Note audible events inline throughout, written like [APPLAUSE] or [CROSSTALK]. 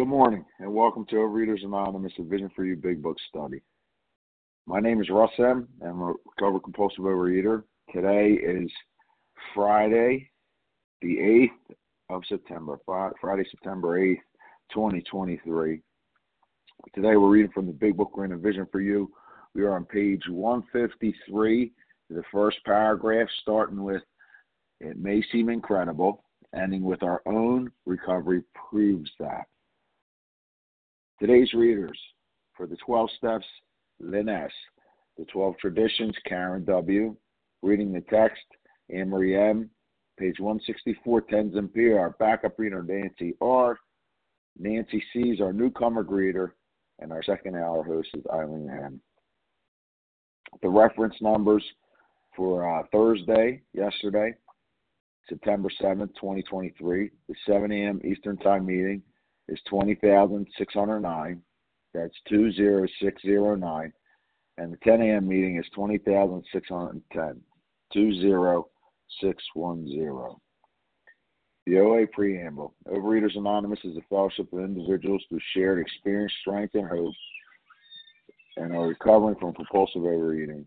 Good morning, and welcome to Overeaters Anonymous, a Vision for You Big Book Study. My name is Russ M., and I'm a recovered compulsive overeater. Today is Friday, the 8th of September, Friday, September 8th, 2023. Today we're reading from the Big Book, Green a Vision for You. We are on page 153, the first paragraph, starting with It may seem incredible, ending with Our own recovery proves that. Today's readers for the 12 steps, Lynn S. The 12 traditions, Karen W. Reading the text, Anne Marie M. Page 164, Tenzin P. Our backup reader, Nancy R. Nancy C. is our newcomer greeter, and our second hour host is Eileen M. The reference numbers for uh, Thursday, yesterday, September 7th, 2023, the 7 a.m. Eastern Time meeting is 20,609. That's 20609. And the 10 a.m. meeting is 20,610. 20610. The OA Preamble. Overeaters Anonymous is a fellowship of individuals who shared experience, strength, and hope and are recovering from compulsive overeating.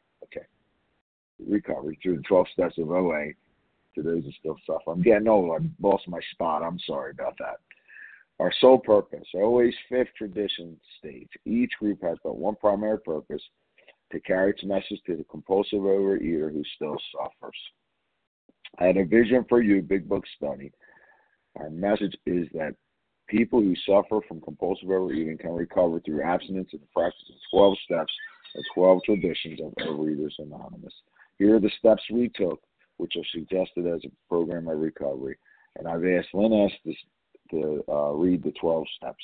recovery through the 12 steps of OA to those who still suffer. I'm getting old. I lost my spot. I'm sorry about that. Our sole purpose, OA's fifth tradition states each group has but one primary purpose to carry its message to the compulsive overeater who still suffers. I had a vision for you, Big Book Study. Our message is that people who suffer from compulsive overeating can recover through abstinence and the practice of 12 steps and 12 traditions of Overeaters Anonymous. Here are the steps we took, which are suggested as a program of recovery. And I've asked Lynn S. to, to uh, read the 12 steps.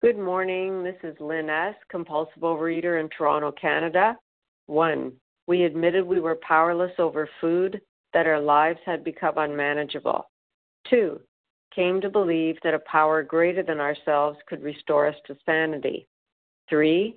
Good morning. This is Lynn S., compulsive overeater in Toronto, Canada. One, we admitted we were powerless over food, that our lives had become unmanageable. Two, came to believe that a power greater than ourselves could restore us to sanity. Three,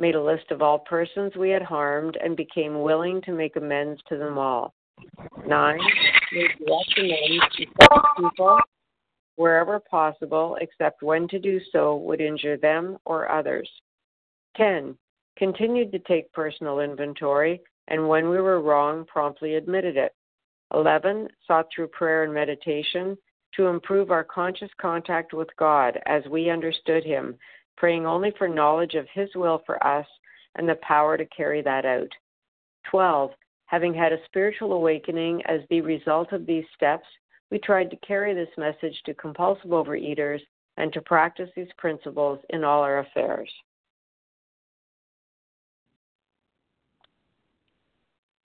made a list of all persons we had harmed, and became willing to make amends to them all. 9. Made direct amends to such people wherever possible, except when to do so would injure them or others. 10. Continued to take personal inventory, and when we were wrong, promptly admitted it. 11. Sought through prayer and meditation to improve our conscious contact with God as we understood Him praying only for knowledge of His will for us and the power to carry that out. 12. Having had a spiritual awakening as the result of these steps, we tried to carry this message to compulsive overeaters and to practice these principles in all our affairs.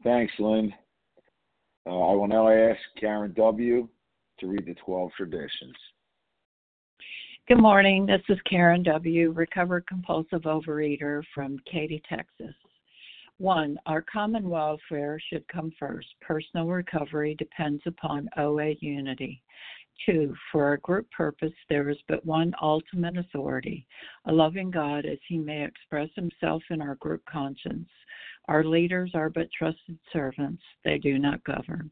Thanks, Lynn. Uh, I will now ask Karen W. to read the 12 traditions. Good morning. This is Karen W., recovered compulsive overeater from Katy, Texas. One, our common welfare should come first. Personal recovery depends upon OA unity. Two, for our group purpose, there is but one ultimate authority, a loving God as he may express himself in our group conscience. Our leaders are but trusted servants, they do not govern.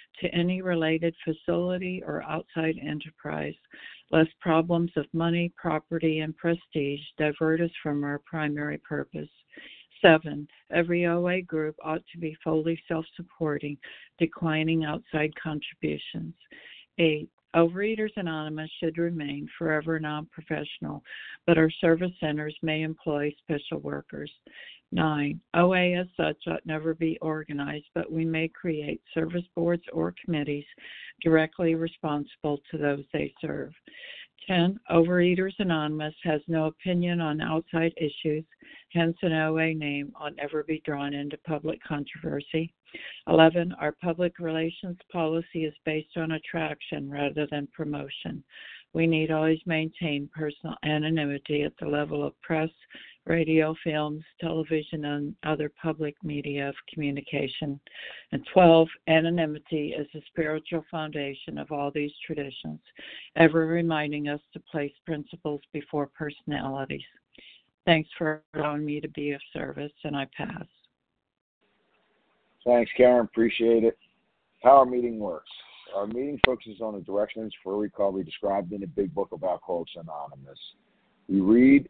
to any related facility or outside enterprise, lest problems of money, property, and prestige divert us from our primary purpose. Seven, every OA group ought to be fully self supporting, declining outside contributions. Eight, Overeaters Anonymous should remain forever non professional, but our service centers may employ special workers. 9. OA as such ought never be organized, but we may create service boards or committees directly responsible to those they serve. 10. Overeaters Anonymous has no opinion on outside issues, hence, an OA name ought never be drawn into public controversy. 11. Our public relations policy is based on attraction rather than promotion. We need always maintain personal anonymity at the level of press, radio, films, television, and other public media of communication. And 12, anonymity is the spiritual foundation of all these traditions, ever reminding us to place principles before personalities. Thanks for allowing me to be of service, and I pass. Thanks, Karen. Appreciate it. How our meeting works. Our meeting focuses on the directions for recovery described in the Big Book of Alcoholics Anonymous. We read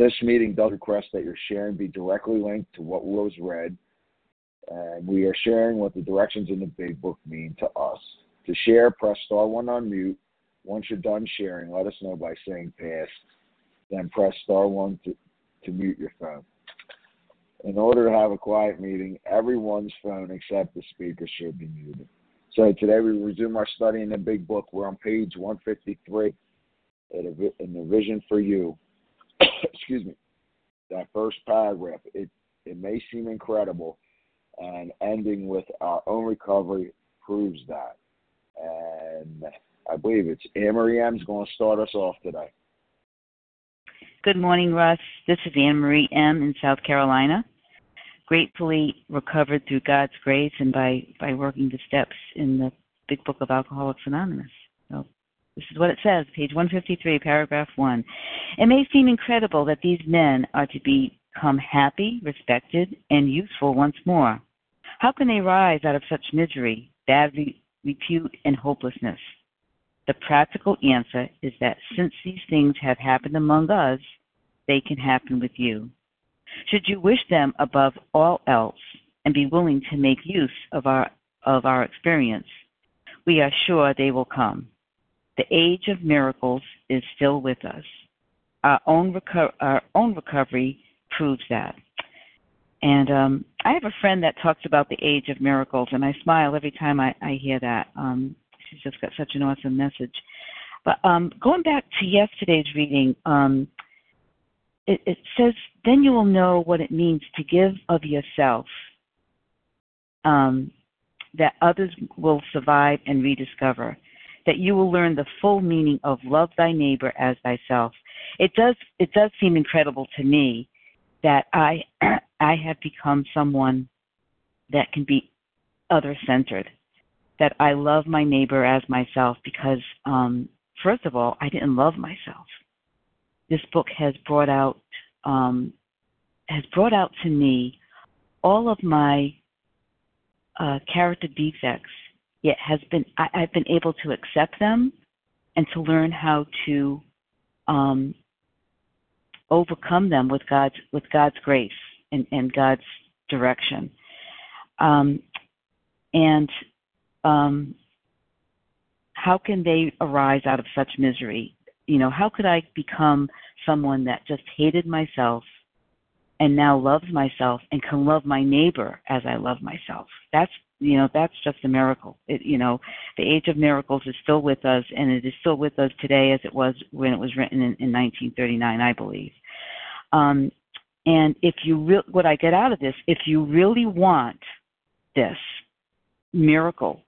This meeting does request that your sharing be directly linked to what was read, and we are sharing what the directions in the big book mean to us. To share, press star one on mute. Once you're done sharing, let us know by saying pass. Then press star one to, to mute your phone. In order to have a quiet meeting, everyone's phone except the speaker should be muted. So today we resume our study in the big book. We're on page 153 in the Vision for You excuse me, that first paragraph, it, it may seem incredible, and ending with our own recovery proves that. And I believe it's Anne Marie M's going to start us off today. Good morning, Russ. This is Anne Marie M. in South Carolina. Gratefully recovered through God's grace and by, by working the steps in the Big Book of Alcoholics Anonymous. So this is what it says, page 153, paragraph 1. It may seem incredible that these men are to become happy, respected, and useful once more. How can they rise out of such misery, bad repute, and hopelessness? The practical answer is that since these things have happened among us, they can happen with you. Should you wish them above all else and be willing to make use of our of our experience, we are sure they will come. The age of miracles is still with us. Our own, reco- our own recovery proves that. And um, I have a friend that talks about the age of miracles, and I smile every time I, I hear that. Um, she's just got such an awesome message. But um, going back to yesterday's reading, um, it, it says, Then you will know what it means to give of yourself, um, that others will survive and rediscover that you will learn the full meaning of love thy neighbor as thyself. It does it does seem incredible to me that I [CLEARS THROAT] I have become someone that can be other centered. That I love my neighbor as myself because um first of all, I didn't love myself. This book has brought out um has brought out to me all of my uh, character defects yet has been I, I've been able to accept them and to learn how to um, overcome them with God's with God's grace and, and God's direction. Um, and um, how can they arise out of such misery? You know, how could I become someone that just hated myself and now loves myself and can love my neighbor as I love myself? That's you know that's just a miracle. It you know the age of miracles is still with us and it is still with us today as it was when it was written in, in 1939 i believe. Um, and if you re- what i get out of this if you really want this miracle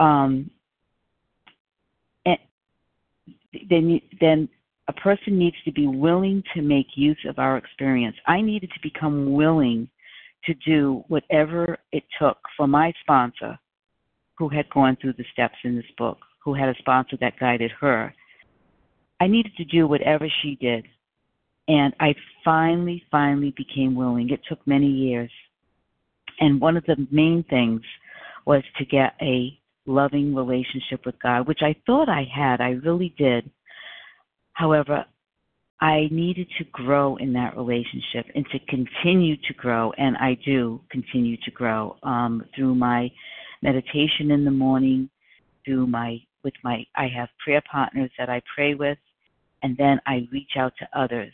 um, and then then a person needs to be willing to make use of our experience. I needed to become willing to do whatever it took for my sponsor, who had gone through the steps in this book, who had a sponsor that guided her. I needed to do whatever she did. And I finally, finally became willing. It took many years. And one of the main things was to get a loving relationship with God, which I thought I had. I really did. However, I needed to grow in that relationship and to continue to grow, and I do continue to grow um, through my meditation in the morning, through my with my I have prayer partners that I pray with, and then I reach out to others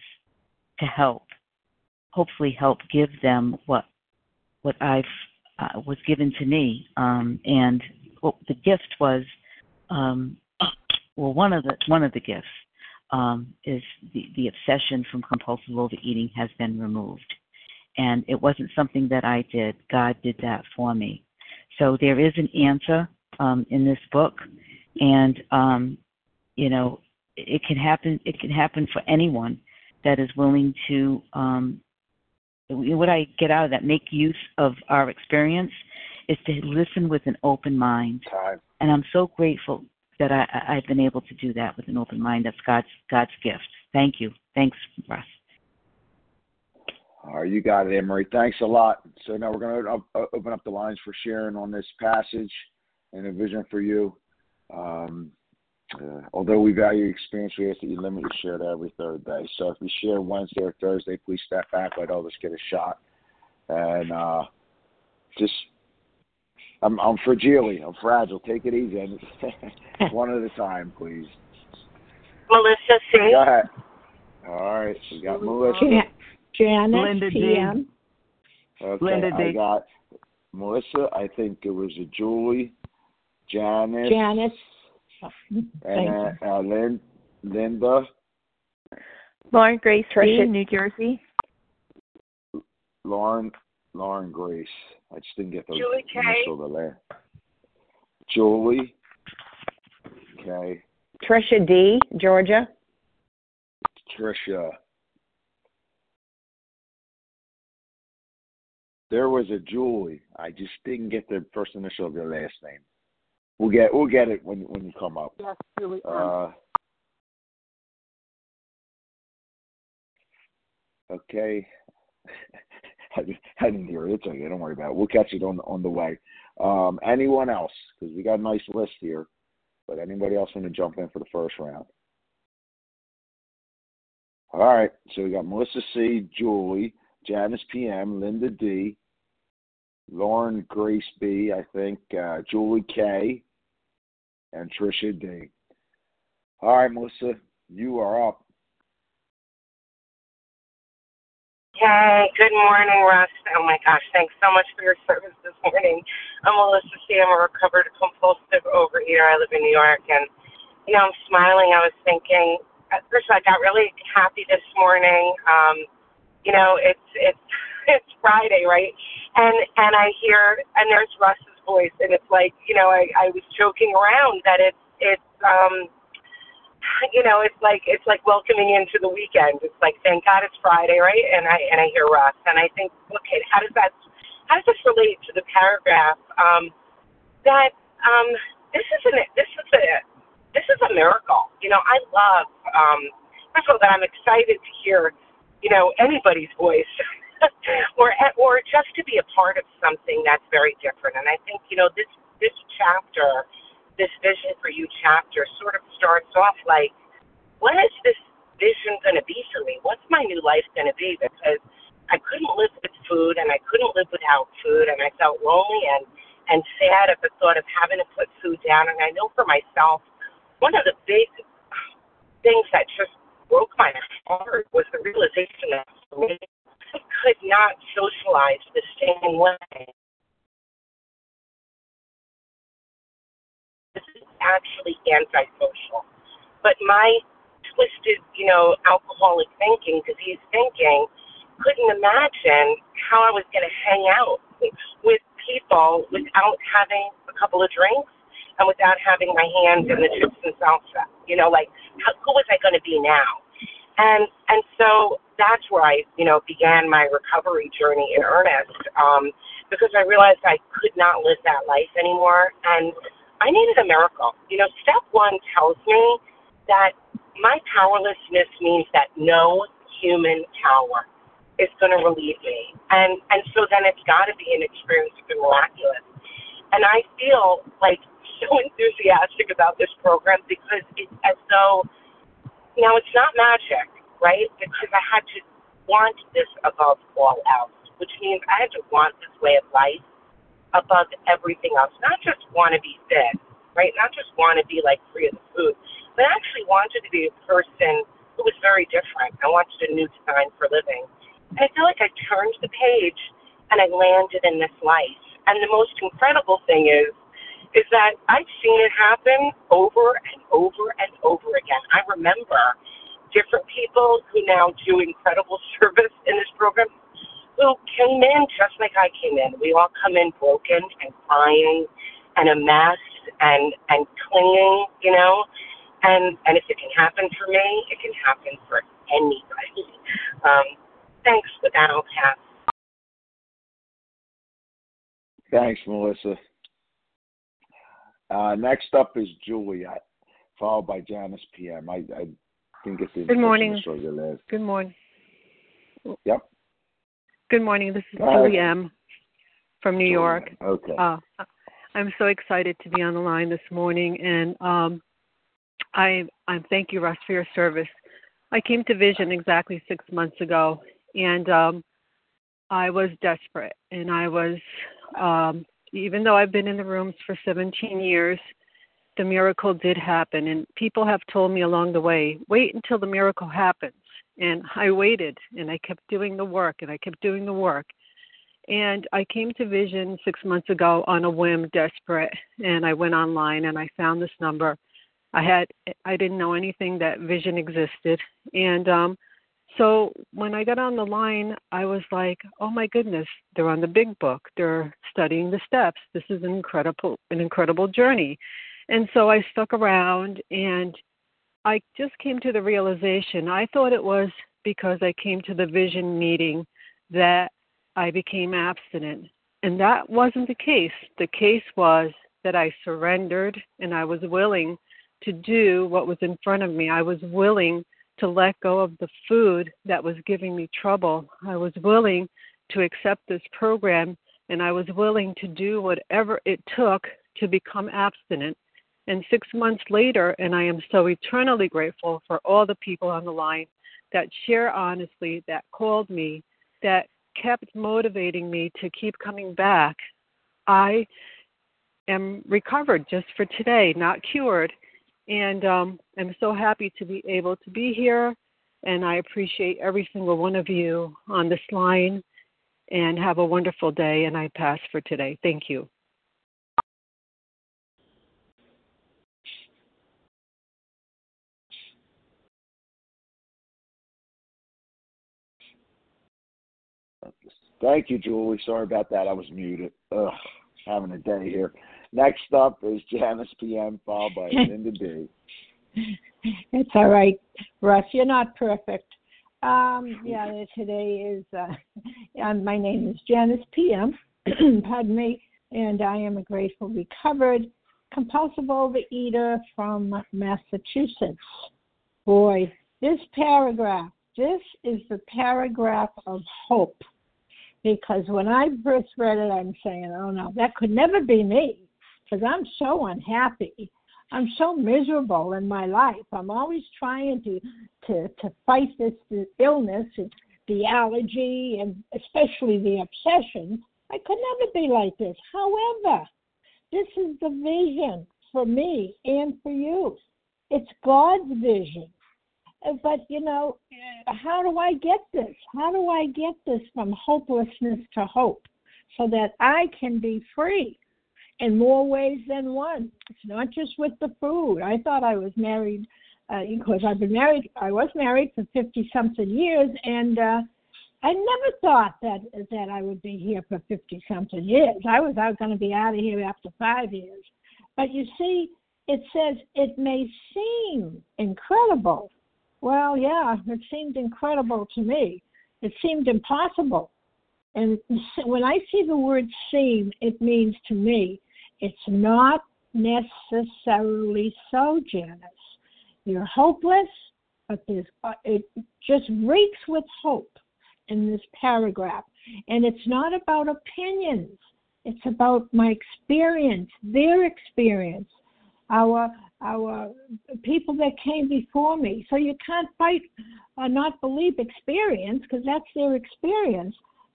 to help, hopefully help give them what what I've uh, was given to me, um, and what the gift was. Um, well, one of the one of the gifts um, is the, the obsession from compulsive overeating has been removed. And it wasn't something that I did. God did that for me. So there is an answer um, in this book, and um, you know it can happen. It can happen for anyone that is willing to. Um, what I get out of that, make use of our experience, is to listen with an open mind. And I'm so grateful that I, I've been able to do that with an open mind. That's God's God's gift. Thank you. Thanks, Russ. All right, you got it, Anne Thanks a lot. So now we're going to open up the lines for sharing on this passage and a vision for you. Um, uh, although we value experience, we ask that you limit your share to every third day. So if you share Wednesday or Thursday, please step back, let others get a shot, and uh, just I'm I'm fragile. I'm fragile. Take it easy. [LAUGHS] One at a time, please. Melissa C. Go ahead. All right. We got Melissa. Janice Linda PM. D. Okay. Linda I D. got Melissa. I think it was a Julie, Janice, Janice. And uh, Lynn, Linda, Lauren Grace D, New Jersey. Lauren, Lauren Grace. I just didn't get those Julie K. initial the last. Julie. Okay. Trisha D. Georgia. Trisha. There was a Julie. I just didn't get the first initial of your last name. We'll get we'll get it when when you come up. Yes, Julie. Uh, okay. [LAUGHS] Hear it. It's okay. Don't worry about it. We'll catch it on the, on the way. Um, anyone else? Because we got a nice list here. But anybody else want to jump in for the first round? All right. So we got Melissa C, Julie, Janice PM, Linda D, Lauren Grace B, I think, uh, Julie K, and Trisha D. All right, Melissa, you are up. Hey, good morning, Russ. Oh my gosh, thanks so much for your service this morning. I'm Melissa C. I'm a recovered compulsive overeater. I live in New York, and you know, I'm smiling. I was thinking, first, I got really happy this morning. Um, you know, it's it's [LAUGHS] it's Friday, right? And and I hear and there's Russ's voice, and it's like, you know, I I was joking around that it's it's um [LAUGHS] you know, it's like it's like welcoming into the weekend. It's like thank God it's Friday, right? And I and I hear Russ, and I think, okay, how does that how does this relate to the paragraph? Um, that um, this is an this is a this is a miracle. You know, I love um, first of all that I'm excited to hear, you know, anybody's voice. [LAUGHS] or or just to be a part of something that's very different. And I think, you know, this this chapter this vision for you chapter sort of starts off like, what is this vision going to be for me? What's my new life going to be? Because I couldn't live with food and I couldn't live without food and I felt lonely and and sad at the thought of having to put food down. And I know for myself, one of the big things that just broke my heart was the realization that for me, I could not socialize the same way antisocial. But my twisted, you know, alcoholic thinking, disease thinking, couldn't imagine how I was going to hang out with people without having a couple of drinks and without having my hands in the chips and salsa. You know, like how, who was I going to be now? And and so that's where I, you know, began my recovery journey in earnest. Um, because I realized I could not live that life anymore, and I needed a miracle. You know, step one tells me that my powerlessness means that no human power is going to relieve me, and and so then it's got to be an experience of the miraculous. And I feel like so [LAUGHS] enthusiastic about this program because it's as though now it's not magic, right? Because I had to want this above all else which means I had to want this way of life above everything else. Not just want to be fit, right? Not just want to be like free of the food, but actually wanted to be a person who was very different. I wanted a new design for living. And I feel like I turned the page and I landed in this life. And the most incredible thing is, is that I've seen it happen over and over and over again. I remember different people who now do incredible [LAUGHS] service in this program who came in just like I came in. We all come in broken and crying and a mess and and clinging, you know. And and if it can happen for me, it can happen for anybody. Um, thanks. With that, I'll pass. Thanks, Melissa. Uh, next up is Juliet, followed by Janice PM. I, I think it's Good morning. Good Good morning. Yep. Good morning. This is Hi. Julie M. from New York. Okay. Uh, I'm so excited to be on the line this morning, and um, I I thank you, Russ, for your service. I came to Vision exactly six months ago, and um, I was desperate, and I was um, even though I've been in the rooms for 17 years, the miracle did happen, and people have told me along the way, wait until the miracle happens. And I waited and I kept doing the work and I kept doing the work. And I came to Vision six months ago on a whim, desperate, and I went online and I found this number. I had I didn't know anything that Vision existed, and um, so when I got on the line, I was like, "Oh my goodness, they're on the big book. They're studying the steps. This is an incredible an incredible journey." And so I stuck around and I just came to the realization I thought it was because I came to the vision meeting that I became abstinent. And that wasn't the case. The case was that I surrendered and I was willing to do what was in front of me. I was willing to let go of the food that was giving me trouble. I was willing to accept this program and I was willing to do whatever it took to become abstinent. And six months later, and I am so eternally grateful for all the people on the line that share honestly, that called me, that kept motivating me to keep coming back. I am recovered just for today, not cured. And um, I'm so happy to be able to be here. And I appreciate every single one of you on this line. And have a wonderful day. And I pass for today. Thank you. Thank you, Julie. Sorry about that. I was muted. Ugh, having a day here. Next up is Janice PM, followed by [LAUGHS] Linda D. It's all right, Russ. You're not perfect. Um, [LAUGHS] yeah, today is. Uh, um, my name is Janice PM. [CLEARS THROAT] Pardon me, and I am a grateful recovered compulsive overeater from Massachusetts. Boy, this paragraph. This is the paragraph of hope because when I first read it, I'm saying, oh no, that could never be me because I'm so unhappy. I'm so miserable in my life. I'm always trying to to to fight this, this illness the allergy and especially the obsession. I could never be like this. However, this is the vision for me and for you. It's God's vision. Uh, But you know, how do I get this? How do I get this from hopelessness to hope so that I can be free? in more ways than one. It's not just with the food. I thought I was married uh, because I've been married. I was married for fifty something years, and uh, I never thought that that I would be here for fifty something years. I was out going to be out of here after five years. But you see, it says it may seem incredible. Well, yeah, it seemed incredible to me. It seemed impossible. And when I see the word seem, it means to me it's not necessarily so, Janice. You're hopeless, but there's, uh, it just reeks with hope in this paragraph. And it's not about opinions, it's about my experience, their experience, our our people that came before me. So you can't fight or not believe experience because that's their experience.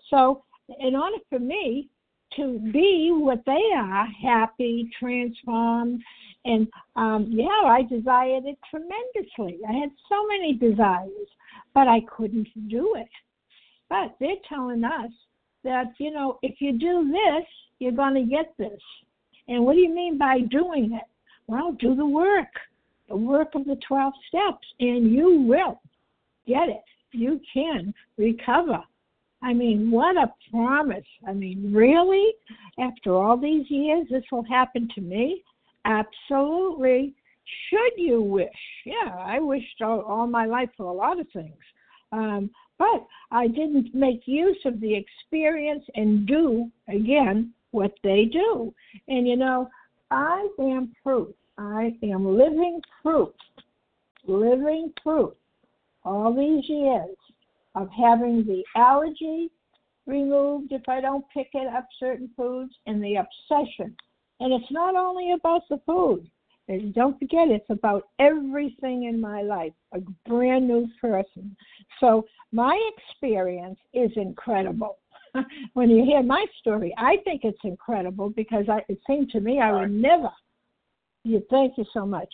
So in order for me to be what they are, happy, transformed, and um, yeah, I desired it tremendously. I had so many desires, but I couldn't do it. But they're telling us that, you know, if you do this, you're going to get this. And what do you mean by doing it? Well, do the work, the work of the 12 steps, and you will get it. You can recover. I mean, what a promise. I mean, really? After all these years, this will happen to me? Absolutely. Should you wish? Yeah, I wished all, all my life for a lot of things. Um, but I didn't make use of the experience and do, again, what they do. And you know, I am proof. I am living proof, living proof, all these years of having the allergy removed if I don't pick it up certain foods and the obsession. And it's not only about the food. And don't forget, it's about everything in my life, a brand new person. So my experience is incredible. [LAUGHS] when you hear my story, I think it's incredible because I, it seemed to me I would never. You thank you so much.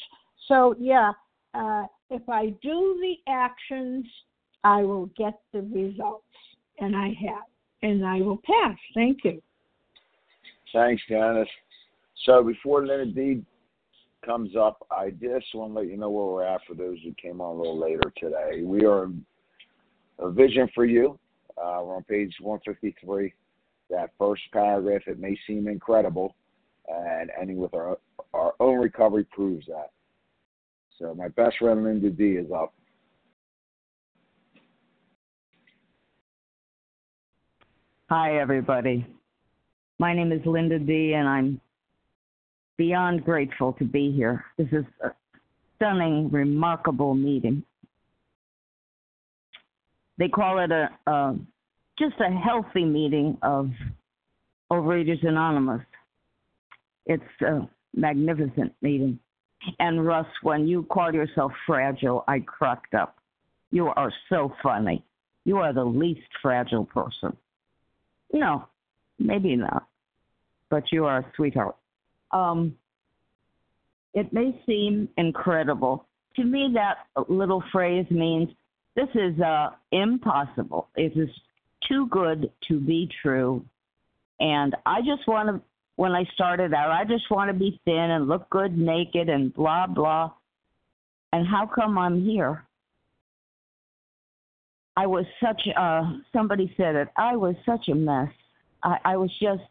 So yeah, uh, if I do the actions, I will get the results, and I have, and I will pass. Thank you. Thanks, Janice. So before Linda D comes up, I just want to let you know where we're at for those who came on a little later today. We are a vision for you. Uh, we're on page 153. That first paragraph, it may seem incredible, and ending with our our own recovery proves that. So my best friend Linda D is up. Hi, everybody. My name is Linda D, and I'm beyond grateful to be here. This is a stunning, remarkable meeting. They call it a, a just a healthy meeting of Overeaters Anonymous. It's a magnificent meeting. And Russ, when you call yourself fragile, I cracked up. You are so funny. You are the least fragile person. No, maybe not, but you are a sweetheart. Um, it may seem incredible. To me, that little phrase means this is uh, impossible. It is too good to be true. And I just want to, when I started out, I just want to be thin and look good naked and blah, blah. And how come I'm here? I was such a, somebody said it, I was such a mess. I, I was just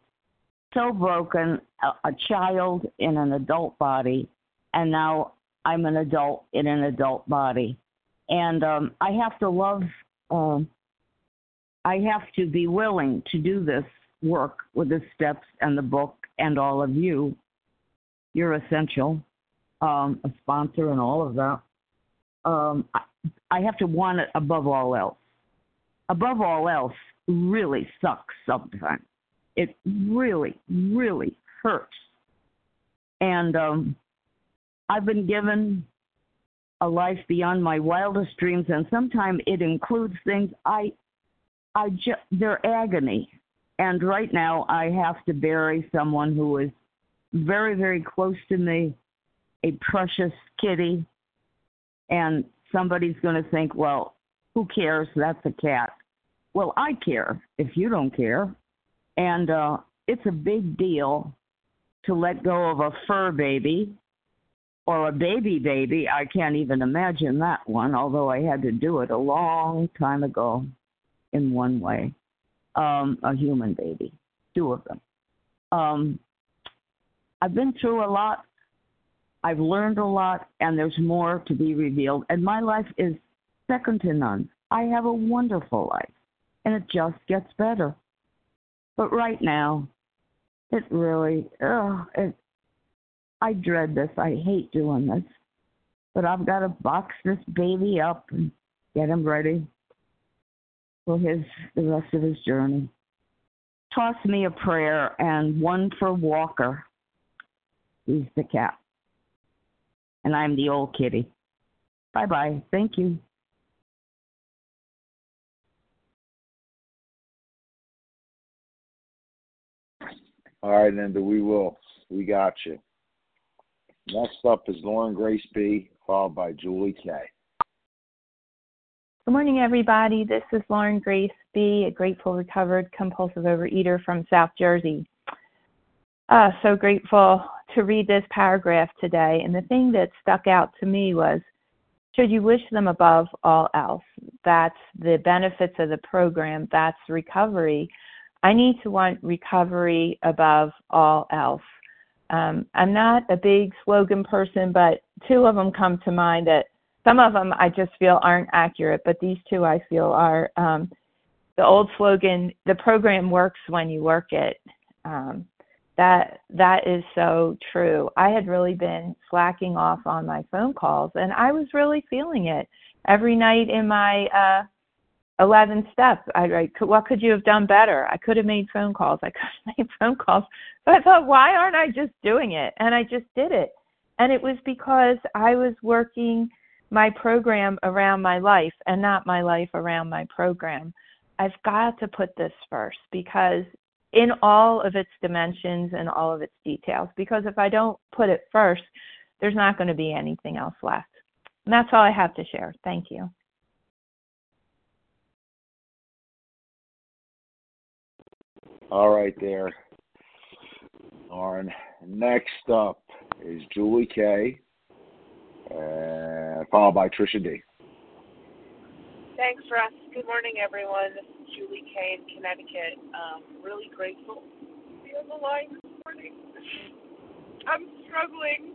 so broken, a, a child in an adult body, and now I'm an adult in an adult body. And um, I have to love, um, I have to be willing to do this work with the steps and the book and all of you. You're essential, um, a sponsor and all of that. Um, I, I have to want it above all else. Above all else really sucks sometimes it really, really hurts. And um, I've been given a life beyond my wildest dreams, and sometimes it includes things I, I just they're agony. And right now, I have to bury someone who is very, very close to me, a precious kitty, and somebody's going to think, well, who cares? That's a cat. Well, I care if you don't care. And uh, it's a big deal to let go of a fur baby or a baby baby. I can't even imagine that one, although I had to do it a long time ago in one way. Um, a human baby, two of them. Um, I've been through a lot. I've learned a lot, and there's more to be revealed. And my life is second to none. I have a wonderful life, and it just gets better. But right now, it really, oh, it, I dread this. I hate doing this. But I've got to box this baby up and get him ready for his the rest of his journey. Toss me a prayer and one for Walker. He's the cat. And I'm the old kitty. Bye bye. Thank you. All right, Linda, we will. We got you. Next up is Lauren Grace B, followed by Julie K. Good morning, everybody. This is Lauren Grace B, a grateful, recovered, compulsive overeater from South Jersey. Uh, so grateful to read this paragraph today. And the thing that stuck out to me was should you wish them above all else? That's the benefits of the program, that's recovery. I need to want recovery above all else. Um, I'm not a big slogan person, but two of them come to mind that some of them I just feel aren't accurate, but these two I feel are. Um, the old slogan, the program works when you work it. Um, that that is so true. I had really been slacking off on my phone calls, and I was really feeling it every night in my uh, 11 steps. I write, what could you have done better? I could have made phone calls. [LAUGHS] I could have made phone calls. So I thought, why aren't I just doing it? And I just did it. And it was because I was working my program around my life and not my life around my program. I've got to put this first because in all of its dimensions and all of its details, because if I don't put it first, there's not going to be anything else left. And that's all I have to share. Thank you. All right, there, Lauren. Next up is Julie K, uh, followed by Trisha D. Thanks, Russ. Good morning, everyone. This is Julie K in Connecticut. Um, really grateful to be on the line this morning. I'm struggling.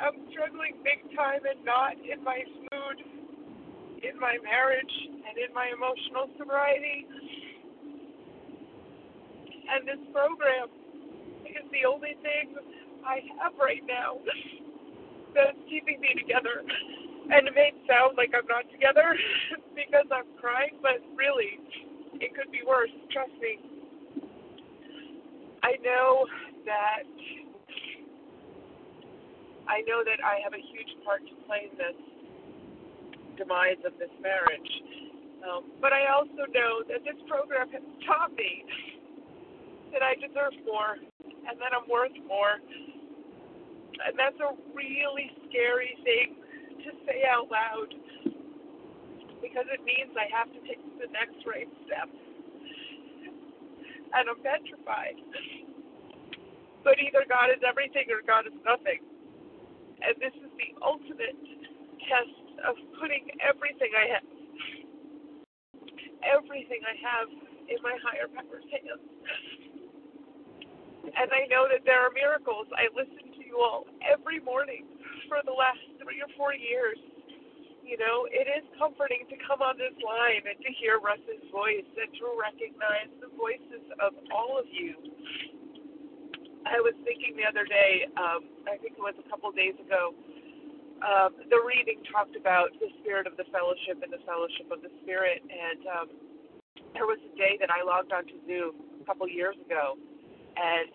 I'm struggling big time and not in my mood, in my marriage, and in my emotional sobriety and this program is the only thing I have right now [LAUGHS] that's keeping me together. And it may sound like I'm not together [LAUGHS] because I'm crying, but really, it could be worse. Trust me. I know that I know that I have a huge part to play in this demise of this marriage. Um, but I also know that this program has taught me that I deserve more and that I'm worth more. And that's a really scary thing to say out loud because it means I have to take the next right step. And I'm petrified. But either God is everything or God is nothing. And this is the ultimate test of putting everything I have, everything I have in my higher power's hands and I know that there are miracles. I listen to you all every morning for the last three or four years. You know, it is comforting to come on this line and to hear Russ's voice and to recognize the voices of all of you. I was thinking the other day, um, I think it was a couple of days ago, um, the reading talked about the spirit of the fellowship and the fellowship of the spirit. And um, there was a day that I logged onto Zoom a couple years ago, and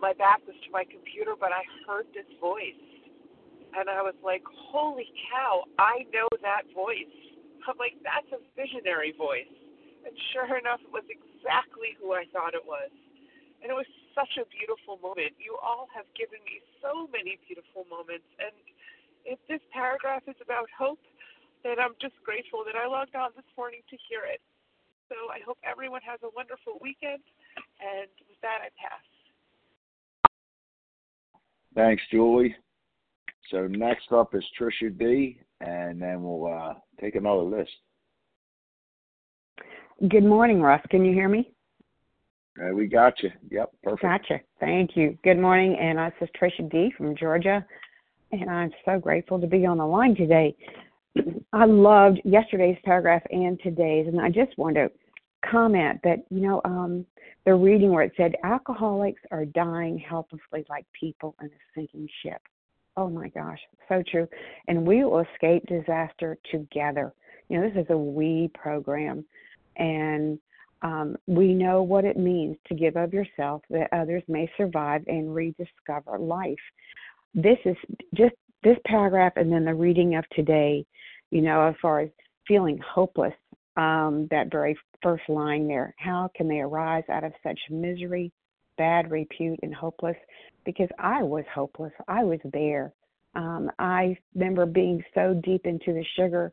my back was to my computer, but I heard this voice, and I was like, "Holy cow! I know that voice." [LAUGHS] I'm like, "That's a visionary voice," and sure enough, it was exactly who I thought it was, and it was such a beautiful moment. You all have given me so many beautiful moments, and if this paragraph is about hope, then I'm just grateful that I logged on this morning to hear it. So I hope everyone has a wonderful weekend. And with that, I pass. Thanks, Julie. So next up is Trisha D, and then we'll uh, take another list. Good morning, Russ. Can you hear me? Uh, we got you. Yep, perfect. Gotcha. Thank you. Good morning, and this is Trisha D from Georgia, and I'm so grateful to be on the line today. I loved yesterday's paragraph and today's, and I just wanted to comment that you know um, the reading where it said alcoholics are dying helplessly like people in a sinking ship. Oh my gosh, so true. And we will escape disaster together. You know, this is a we program, and um, we know what it means to give of yourself that others may survive and rediscover life. This is just this paragraph, and then the reading of today. You know, as far as feeling hopeless, um, that very first line there. How can they arise out of such misery, bad repute, and hopeless? because I was hopeless. I was there. Um, I remember being so deep into the sugar,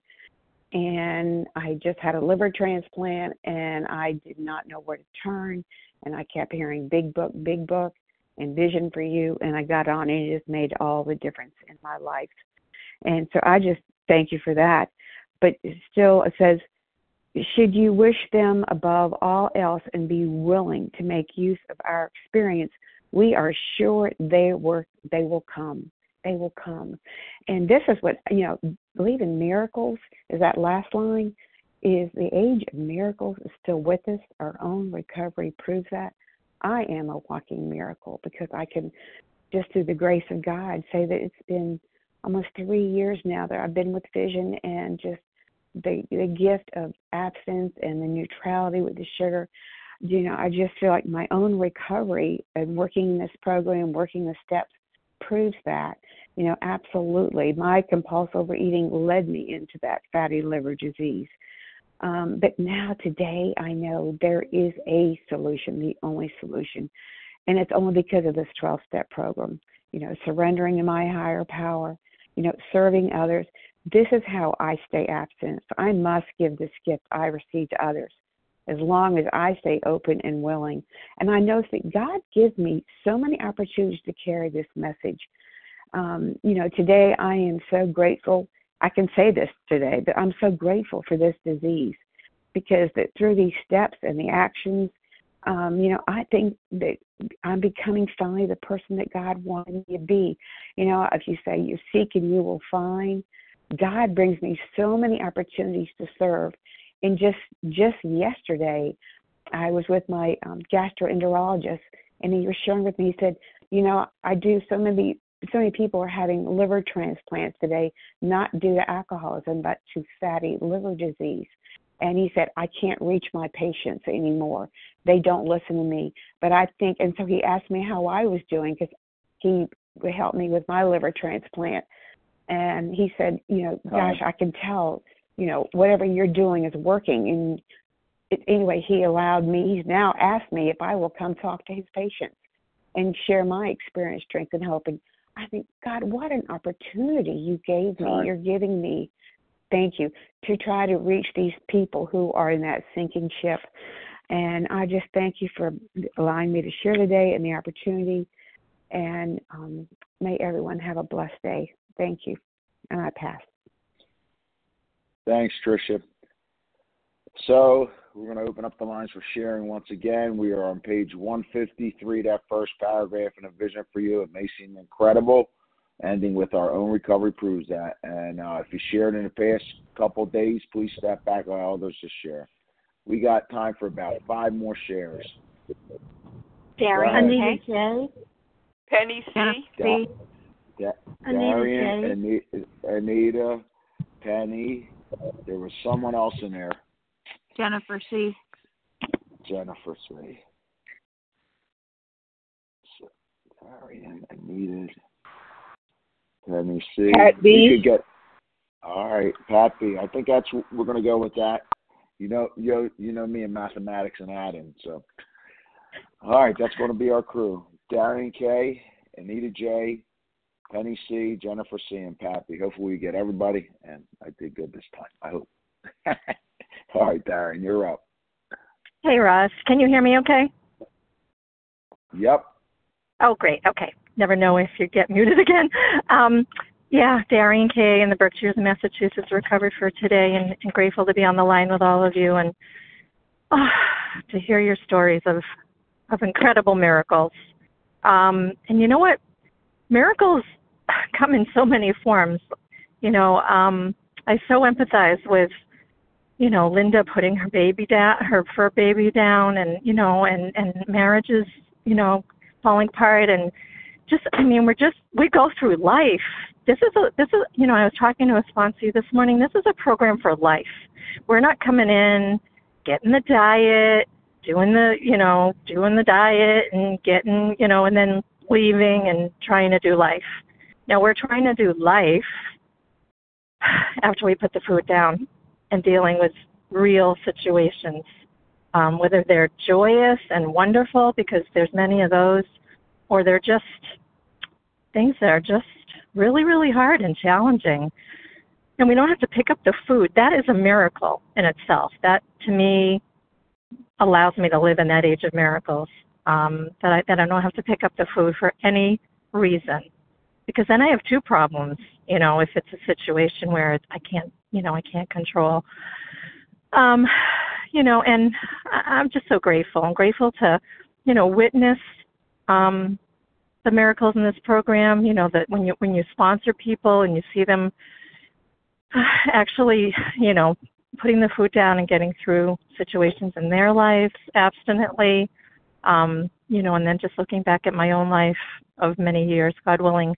and I just had a liver transplant, and I did not know where to turn. And I kept hearing big book, big book, and vision for you. And I got on, and it just made all the difference in my life. And so I just thank you for that. But still, it says, should you wish them above all else and be willing to make use of our experience we are sure they they will come. They will come. And this is what you know believe in miracles is that last line? Is the age of miracles is still with us. Our own recovery proves that. I am a walking miracle because i can just through the grace of god say that it's been almost three years now that i've been with vision and just the the gift of absence and the neutrality with the sugar you know, I just feel like my own recovery and working this program, working the steps proves that. You know, absolutely. My compulsive overeating led me into that fatty liver disease. Um, but now, today, I know there is a solution, the only solution. And it's only because of this 12 step program. You know, surrendering to my higher power, you know, serving others. This is how I stay abstinent. So I must give this gift I receive to others as long as I stay open and willing. And I know that God gives me so many opportunities to carry this message. Um, you know, today I am so grateful. I can say this today, but I'm so grateful for this disease because that through these steps and the actions, um, you know, I think that I'm becoming finally the person that God wanted me to be. You know, if you say you seek and you will find, God brings me so many opportunities to serve and just just yesterday, I was with my um, gastroenterologist, and he was sharing with me. He said, "You know, I do so many so many people are having liver transplants today, not due to alcoholism, but to fatty liver disease." And he said, I can't reach my patients anymore. They don't listen to me. But I think, and so he asked me how I was doing because he helped me with my liver transplant. And he said, you know, gosh, I can tell you know whatever you're doing is working. And it, anyway he allowed me he's now asked me if i will come talk to his patients and share my experience strength and hope and i think god what an opportunity you gave me. You're giving me. Thank you. To try to reach these people who are in that sinking ship. And i just thank you for allowing me to share today and the opportunity. And um, may everyone have a blessed day thank you and i pass Thanks, Tricia. So we're going to open up the lines for sharing once again. We are on page 153, that first paragraph in a vision for you. It may seem incredible, ending with our own recovery proves that. And uh, if you shared in the past couple of days, please step back, allow others to share. We got time for about five more shares. Darian Anita J. Penny C. C. Da- Darian, Anita, Anita, Penny, there was someone else in there. Jennifer C. Jennifer C. So, Marion, I needed. Let me see. Pat B. You could get. All right, Pat B. I think that's we're going to go with that. You know, you you know me in mathematics and adding, so. All right, that's going to be our crew. Darian K, Anita J, Penny C, Jennifer C, and Pat B. Hopefully, we get everybody, and I did good this time. I hope. [LAUGHS] All right, Darren, you're up. Hey, Russ. Can you hear me okay? Yep. Oh, great. Okay. never know if you get muted [LAUGHS] again. Um, yeah, Darian Kay in the Berkshires, Massachusetts, recovered for today, and, and grateful to be on the line with all of you and oh, to hear your stories of of incredible miracles. Um, and you know what? Miracles come in so many forms. You know, um, I so empathize with, you know, Linda putting her baby down, her fur baby down, and you know, and and marriages, you know, falling apart, and just, I mean, we're just we go through life. This is a this is you know, I was talking to a sponsor this morning. This is a program for life. We're not coming in, getting the diet, doing the you know, doing the diet, and getting you know, and then leaving and trying to do life. Now we're trying to do life after we put the food down and dealing with real situations, um, whether they're joyous and wonderful, because there's many of those, or they're just things that are just really, really hard and challenging. And we don't have to pick up the food. That is a miracle in itself. That, to me, allows me to live in that age of miracles. Um, that I that I don't have to pick up the food for any reason because then I have two problems. You know, if it's a situation where I can't, you know, I can't control. Um, you know, and I'm just so grateful. I'm grateful to, you know, witness um, the miracles in this program. You know, that when you when you sponsor people and you see them [SIGHS] actually, you know, putting the food down and getting through situations in their lives abstinently. Um, you know, and then just looking back at my own life of many years, God willing,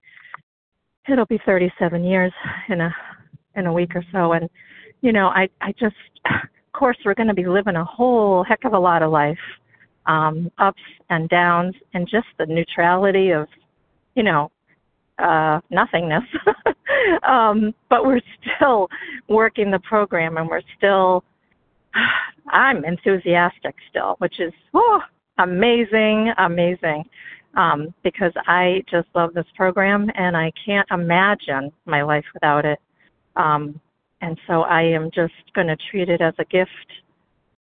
it'll be 37 years in a in a week or so. And you know i i just of course we're going to be living a whole heck of a lot of life um ups and downs and just the neutrality of you know uh nothingness. [LAUGHS] Um but we're still working the program and we're still [SIGHS] i'm enthusiastic still which is oh amazing amazing um, because I just love this program and I can't imagine my life without it. Um, and so I am just going to treat it as a gift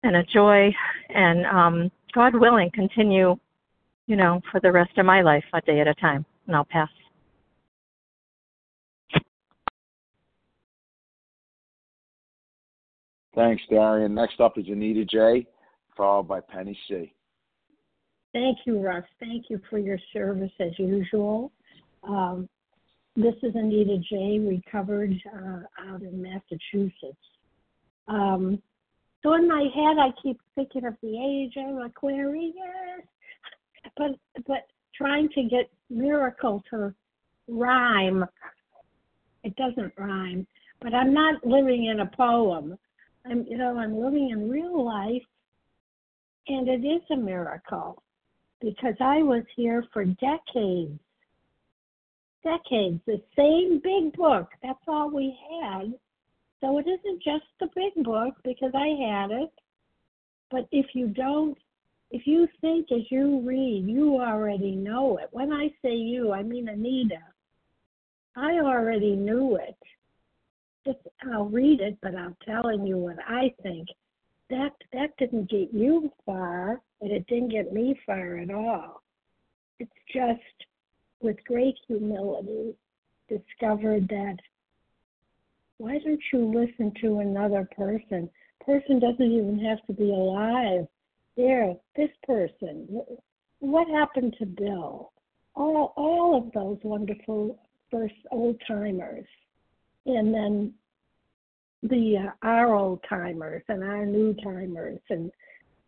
and a joy, and um, God willing, continue, you know, for the rest of my life, a day at a time. And I'll pass. Thanks, Darian. Next up is Anita J, followed by Penny C. Thank you, Russ. Thank you for your service as usual. Um, this is Anita J, recovered uh, out in Massachusetts. Um, so in my head, I keep thinking of the age of Aquarius, but but trying to get miracle to rhyme. It doesn't rhyme, but I'm not living in a poem. I'm you know I'm living in real life, and it is a miracle because I was here for decades. Decades, the same big book. That's all we had. So it isn't just the big book because I had it. But if you don't, if you think as you read, you already know it. When I say you, I mean Anita. I already knew it. Just I'll read it, but I'm telling you what I think that that didn't get you far, and it didn't get me far at all. It's just with great humility discovered that why don't you listen to another person? Person doesn't even have to be alive. There, this person. What happened to Bill? All all of those wonderful first old timers. And then the uh, our old timers and our new timers, and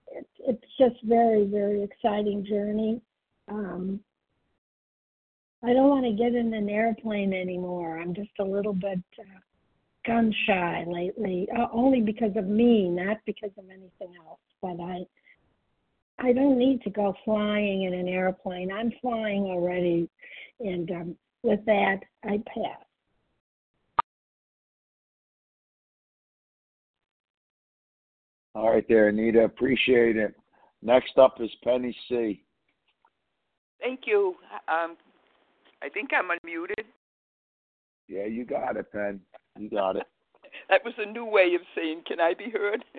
it, it's just very very exciting journey. Um, I don't want to get in an airplane anymore. I'm just a little bit uh, gun shy lately, uh, only because of me, not because of anything else. But I, I don't need to go flying in an airplane. I'm flying already, and um, with that, I pass. All right, there, Anita. Appreciate it. Next up is Penny C. Thank you. Um, I think I'm unmuted. Yeah, you got it, Penn. You got it. [LAUGHS] that was a new way of saying, "Can I be heard?" [LAUGHS]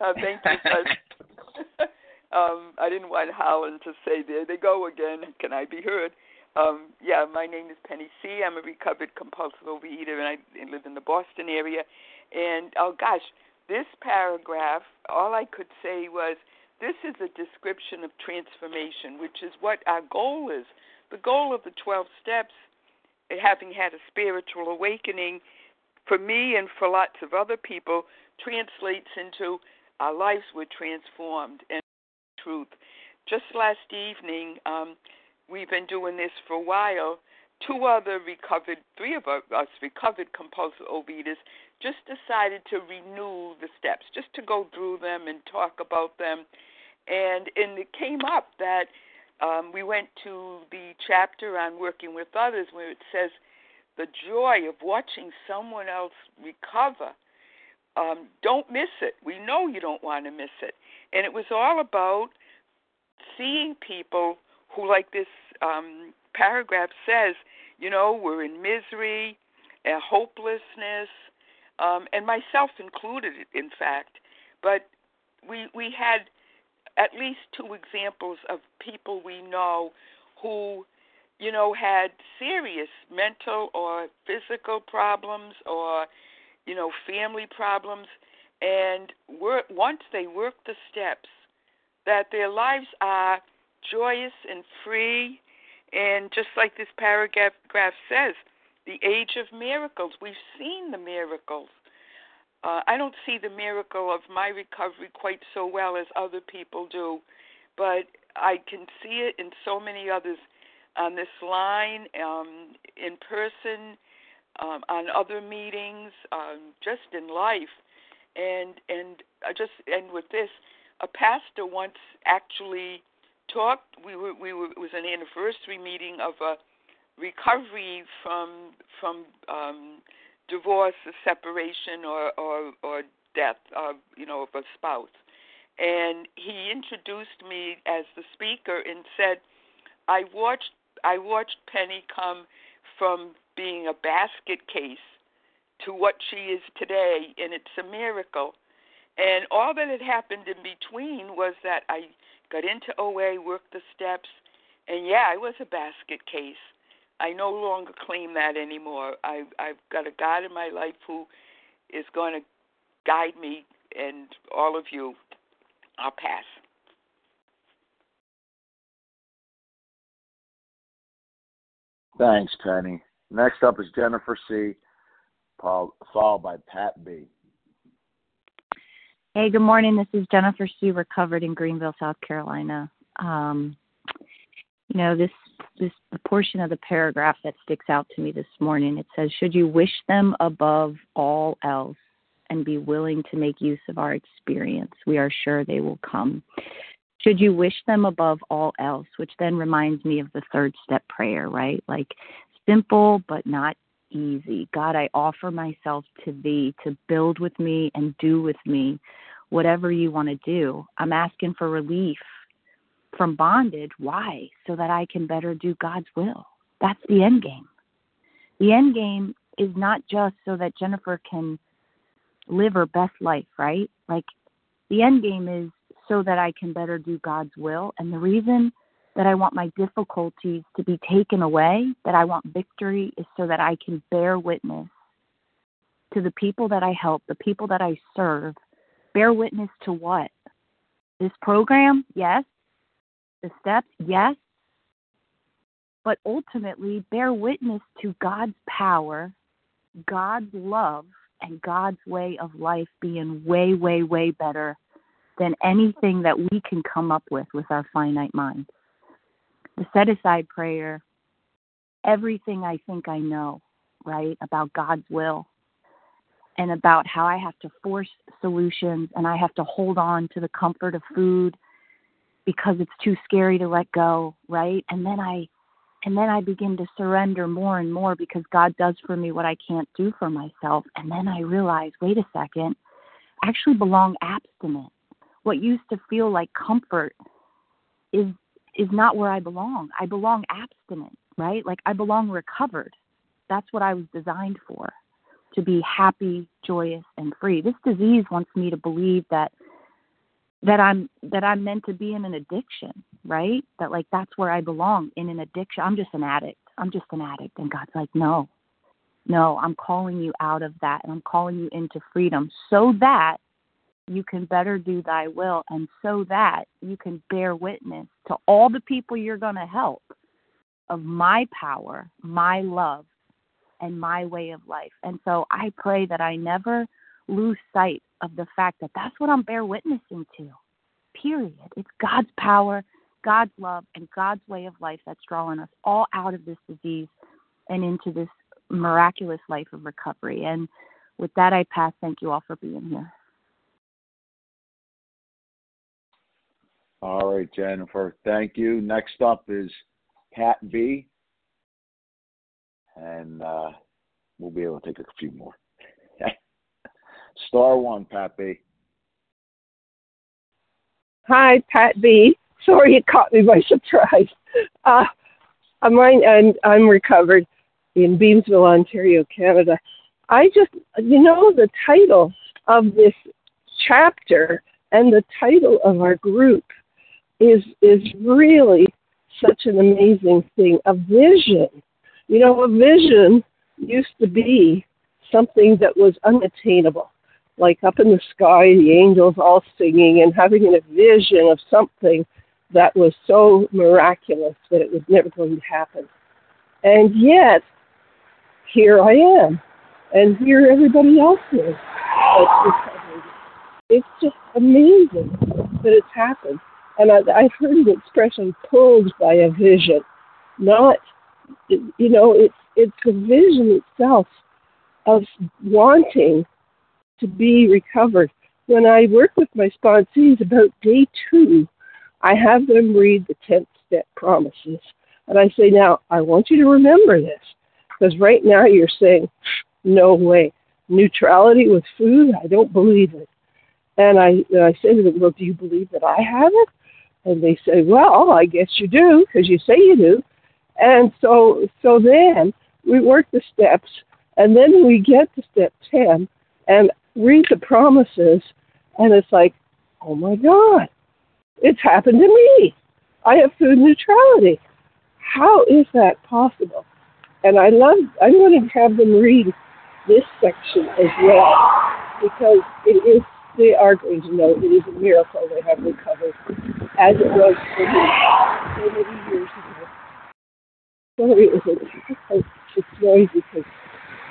uh, thank you. [LAUGHS] um, I didn't want Holland to say, "There they go again." Can I be heard? Um, yeah, my name is Penny C. I'm a recovered compulsive overeater, and I live in the Boston area. And oh gosh, this paragraph, all I could say was, this is a description of transformation, which is what our goal is. The goal of the 12 steps, having had a spiritual awakening, for me and for lots of other people, translates into our lives were transformed and truth. Just last evening, um, we've been doing this for a while. Two other recovered, three of us recovered compulsive overeaters just decided to renew the steps, just to go through them and talk about them. And, and it came up that um, we went to the chapter on working with others where it says the joy of watching someone else recover. Um, don't miss it. We know you don't want to miss it. And it was all about seeing people who, like this um, paragraph says, you know, we're in misery, and hopelessness, um, and myself included, in fact. But we we had at least two examples of people we know who, you know, had serious mental or physical problems or, you know, family problems, and were, once they work the steps, that their lives are joyous and free, and just like this paragraph says, the age of miracles. We've seen the miracles. Uh, I don't see the miracle of my recovery quite so well as other people do, but I can see it in so many others on this line, um, in person, um, on other meetings, um, just in life, and and I just end with this. A pastor once actually talked. We were we were it was an anniversary meeting of a recovery from from um, divorce, or separation, or or or death, of you know, of a spouse. And he introduced me as the speaker and said, "I watched I watched Penny come from being a basket case to what she is today, and it's a miracle." And all that had happened in between was that I got into OA, worked the steps, and yeah, I was a basket case. I no longer claim that anymore. I, I've got a God in my life who is going to guide me, and all of you. I'll pass. Thanks, Penny. Next up is Jennifer C., followed by Pat B. Hey, good morning. This is Jennifer C. Recovered in Greenville, South Carolina. Um, you know, this this the portion of the paragraph that sticks out to me this morning. It says, "Should you wish them above all else and be willing to make use of our experience, we are sure they will come." Should you wish them above all else, which then reminds me of the third step prayer, right? Like simple but not easy. God, I offer myself to thee to build with me and do with me whatever you want to do. I'm asking for relief from bondage. Why? So that I can better do God's will. That's the end game. The end game is not just so that Jennifer can live her best life, right? Like the end game is so that I can better do God's will. And the reason that I want my difficulties to be taken away, that I want victory, is so that I can bear witness to the people that I help, the people that I serve. Bear witness to what? This program, yes the steps, yes, but ultimately bear witness to God's power, God's love, and God's way of life being way, way, way better than anything that we can come up with with our finite minds. The set aside prayer, everything I think I know, right, about God's will and about how I have to force solutions and I have to hold on to the comfort of food because it's too scary to let go, right? And then I and then I begin to surrender more and more because God does for me what I can't do for myself. And then I realize, wait a second, I actually belong abstinent. What used to feel like comfort is is not where I belong. I belong abstinent, right? Like I belong recovered. That's what I was designed for. To be happy, joyous, and free. This disease wants me to believe that that I'm that I'm meant to be in an addiction, right? That like that's where I belong in an addiction. I'm just an addict. I'm just an addict. And God's like, no, no, I'm calling you out of that and I'm calling you into freedom so that you can better do thy will and so that you can bear witness to all the people you're going to help of my power, my love, and my way of life. And so I pray that I never lose sight of the fact that that's what I'm bear witnessing to. Period. It's God's power, God's love, and God's way of life that's drawing us all out of this disease and into this miraculous life of recovery. And with that, I pass. Thank you all for being here. All right, Jennifer. Thank you. Next up is Pat B. And uh, we'll be able to take a few more. [LAUGHS] Star one, Pat B. Hi, Pat B. Sorry you caught me by [LAUGHS] surprise. Uh, I'm and I'm recovered in Beamsville, Ontario, Canada. I just, you know, the title of this chapter and the title of our group is is really such an amazing thing. A vision, you know, a vision used to be something that was unattainable, like up in the sky, the angels all singing and having a vision of something that was so miraculous that it was never going to happen. And yet, here I am, and here everybody else is. It's just amazing that it's happened. And I, I've heard the expression pulled by a vision, not, you know, it's, it's the vision itself of wanting to be recovered. When I work with my sponsees about day two, I have them read the 10th step promises. And I say, now, I want you to remember this because right now you're saying, no way. Neutrality with food, I don't believe it. And I, and I say to them, well, do you believe that I have it? And they say, well, I guess you do because you say you do. And so, so then we work the steps and then we get to step 10 and read the promises. And it's like, oh my God, it's happened to me. I have food neutrality. How is that possible? And I love, I'm going to have them read this section as well because it is, they are going to know it is a miracle they have recovered as it was for me so many years ago. Sorry, it was it's noisy because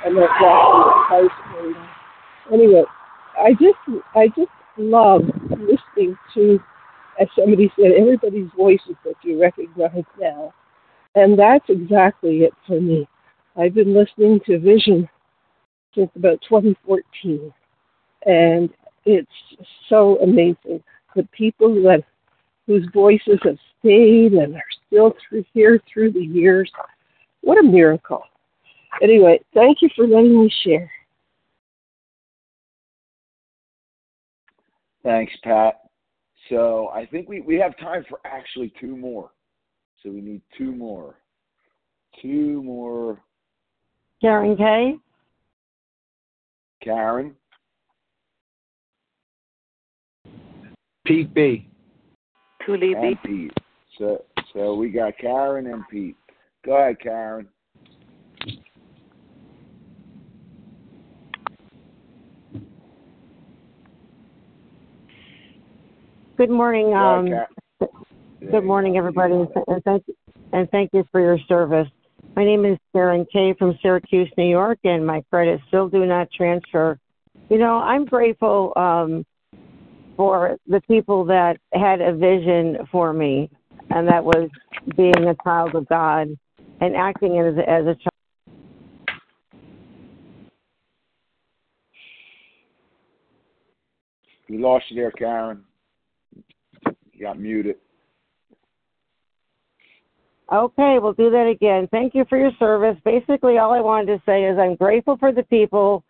I'm not walking the Anyway, I just, I just love listening to, as somebody said, everybody's voices that you recognize now. And that's exactly it for me. I've been listening to Vision since about 2014, and it's so amazing. The people that whose voices have stayed and are still through here through the years. What a miracle. Anyway, thank you for letting me share. Thanks, Pat. So I think we, we have time for actually two more. So we need two more. Two more. Karen K. Karen. Pete B. Cooley B. And Pete. So so we got Karen and Pete. Go ahead, Karen. Good morning. Um, good morning, everybody, and thank and thank you for your service. My name is Karen Kay from Syracuse, New York, and my credits still do not transfer. You know, I'm grateful um, for the people that had a vision for me, and that was being a child of God and acting as as a child. We lost you there, Karen. You got muted. Okay, we'll do that again. Thank you for your service. Basically, all I wanted to say is I'm grateful for the people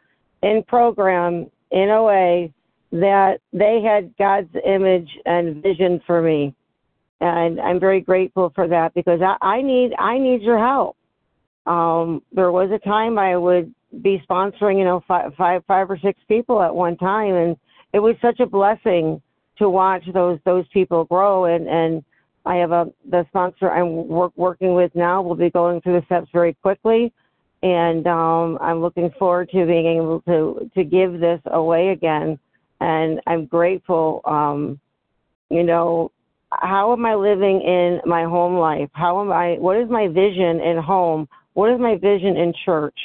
in program in OA that they had God's image and vision for me, and I'm very grateful for that because I, I need I need your help. Um, there was a time I would be sponsoring, you know, five, five, five or six people at one time, and it was such a blessing to watch those those people grow and and I have a the sponsor I'm work, working with now. will be going through the steps very quickly, and um, I'm looking forward to being able to to give this away again. And I'm grateful. Um, you know, how am I living in my home life? How am I? What is my vision in home? What is my vision in church?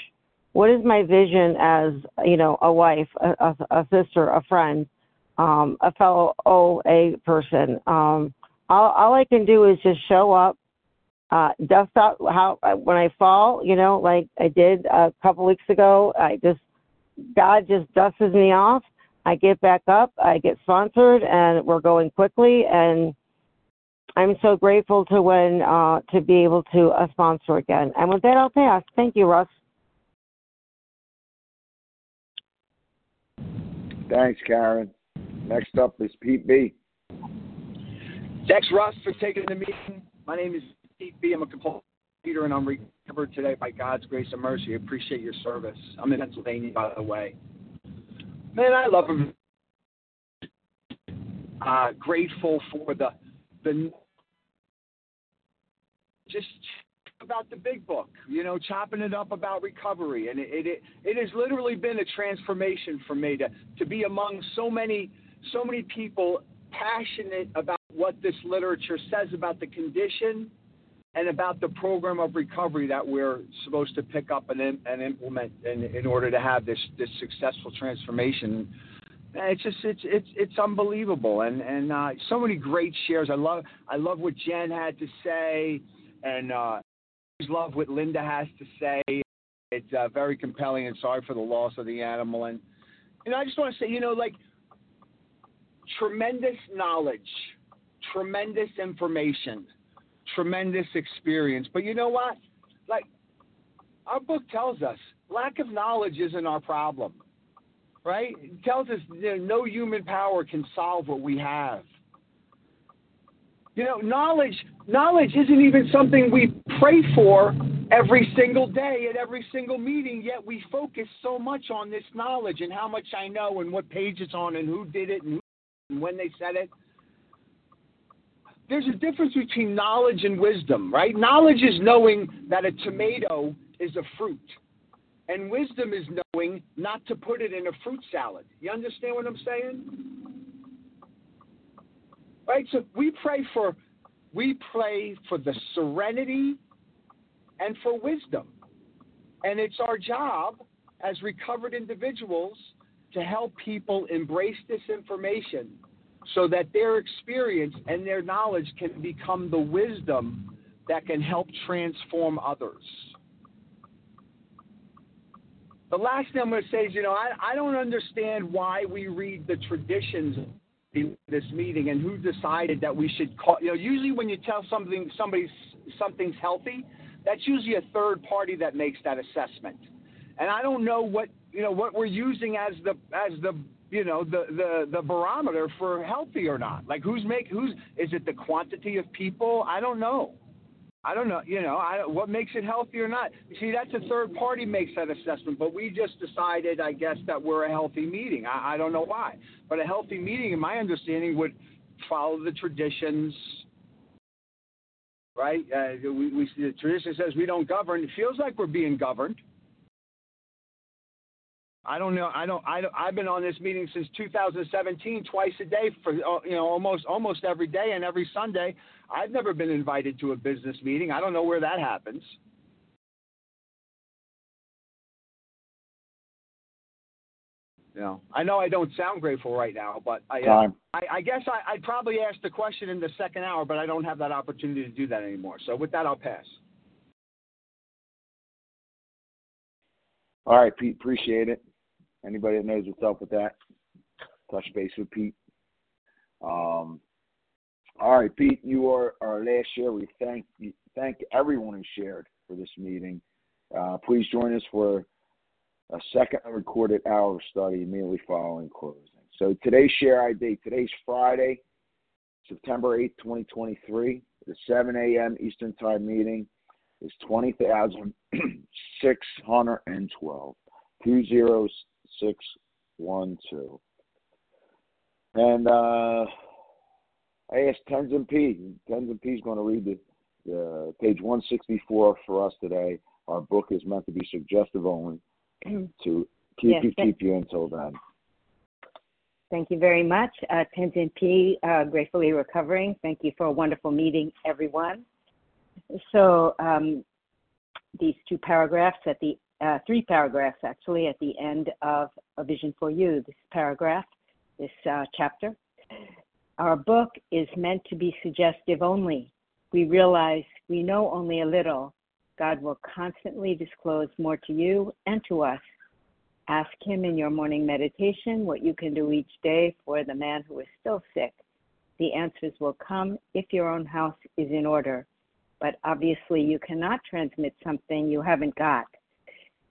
What is my vision as you know a wife, a, a, a sister, a friend, um, a fellow OA person? Um, all, all I can do is just show up, uh, dust up how when I fall, you know, like I did a couple weeks ago. I just God just dusts me off. I get back up. I get sponsored, and we're going quickly. And I'm so grateful to when uh, to be able to uh, sponsor again. And with that, I'll pass. Thank you, Russ. Thanks, Karen. Next up is Pete B. Thanks, Russ, for taking the meeting. My name is Pete B. I'm a compulsive reader, and I'm recovered today by God's grace and mercy. I appreciate your service. I'm in Pennsylvania, by the way. Man, I love him. Uh, grateful for the the just about the big book, you know, chopping it up about recovery, and it it it has literally been a transformation for me to to be among so many so many people passionate about what this literature says about the condition and about the program of recovery that we're supposed to pick up and, and implement in, in order to have this, this successful transformation. It's just it's it's it's unbelievable and and uh, so many great shares. I love I love what Jen had to say and uh, love what Linda has to say. It's uh, very compelling and sorry for the loss of the animal and and I just want to say you know like tremendous knowledge, tremendous information, tremendous experience. But you know what? Like, our book tells us lack of knowledge isn't our problem, right? It tells us you know, no human power can solve what we have. You know, knowledge knowledge isn't even something we pray for every single day at every single meeting, yet we focus so much on this knowledge and how much I know and what page it's on and who did it and who when they said it. There's a difference between knowledge and wisdom, right? Knowledge is knowing that a tomato is a fruit, and wisdom is knowing not to put it in a fruit salad. You understand what I'm saying? Right? So we pray for we pray for the serenity and for wisdom. And it's our job as recovered individuals to help people embrace this information so that their experience and their knowledge can become the wisdom that can help transform others. The last thing I'm going to say is, you know, I, I don't understand why we read the traditions in this meeting and who decided that we should call. You know, usually when you tell something somebody something's healthy, that's usually a third party that makes that assessment. And I don't know what you know what we're using as the as the you know the the the barometer for healthy or not. Like who's make who's is it the quantity of people? I don't know. I don't know. You know, I, what makes it healthy or not? See, that's a third party makes that assessment, but we just decided, I guess, that we're a healthy meeting. I, I don't know why, but a healthy meeting, in my understanding, would follow the traditions. Right? Uh, we, we the tradition says we don't govern. It feels like we're being governed. I don't know. I don't. I, I've been on this meeting since 2017, twice a day for uh, you know almost almost every day and every Sunday. I've never been invited to a business meeting. I don't know where that happens. You know, I know I don't sound grateful right now, but I, uh, I, I guess I, I'd probably ask the question in the second hour, but I don't have that opportunity to do that anymore. So with that, I'll pass. All right, Pete, appreciate it. Anybody that knows what's up with that, touch base with Pete. Um, all right, Pete, you are our last share. We thank thank everyone who shared for this meeting. Uh, please join us for a second recorded hour of study immediately following closing. So today's share ID, today's Friday, September 8th, 2023. The 7 a.m. Eastern Time meeting is 20,612. [CLEARS THROAT] Two zeros six one two. And uh, I asked Tenzin P. Tenzin P is going to read the, the page 164 for us today. Our book is meant to be suggestive only [CLEARS THROAT] to keep Yes, you keep you until then. Thank you very much. Uh, Tenzin P, uh, gratefully recovering. Thank you for a wonderful meeting, everyone. So, um, these two paragraphs at the, uh, three paragraphs actually, at the end of A Vision for You, this paragraph, this uh, chapter. Our book is meant to be suggestive only. We realize we know only a little. God will constantly disclose more to you and to us Ask Him in your morning meditation what you can do each day for the man who is still sick. The answers will come if your own house is in order. But obviously, you cannot transmit something you haven't got.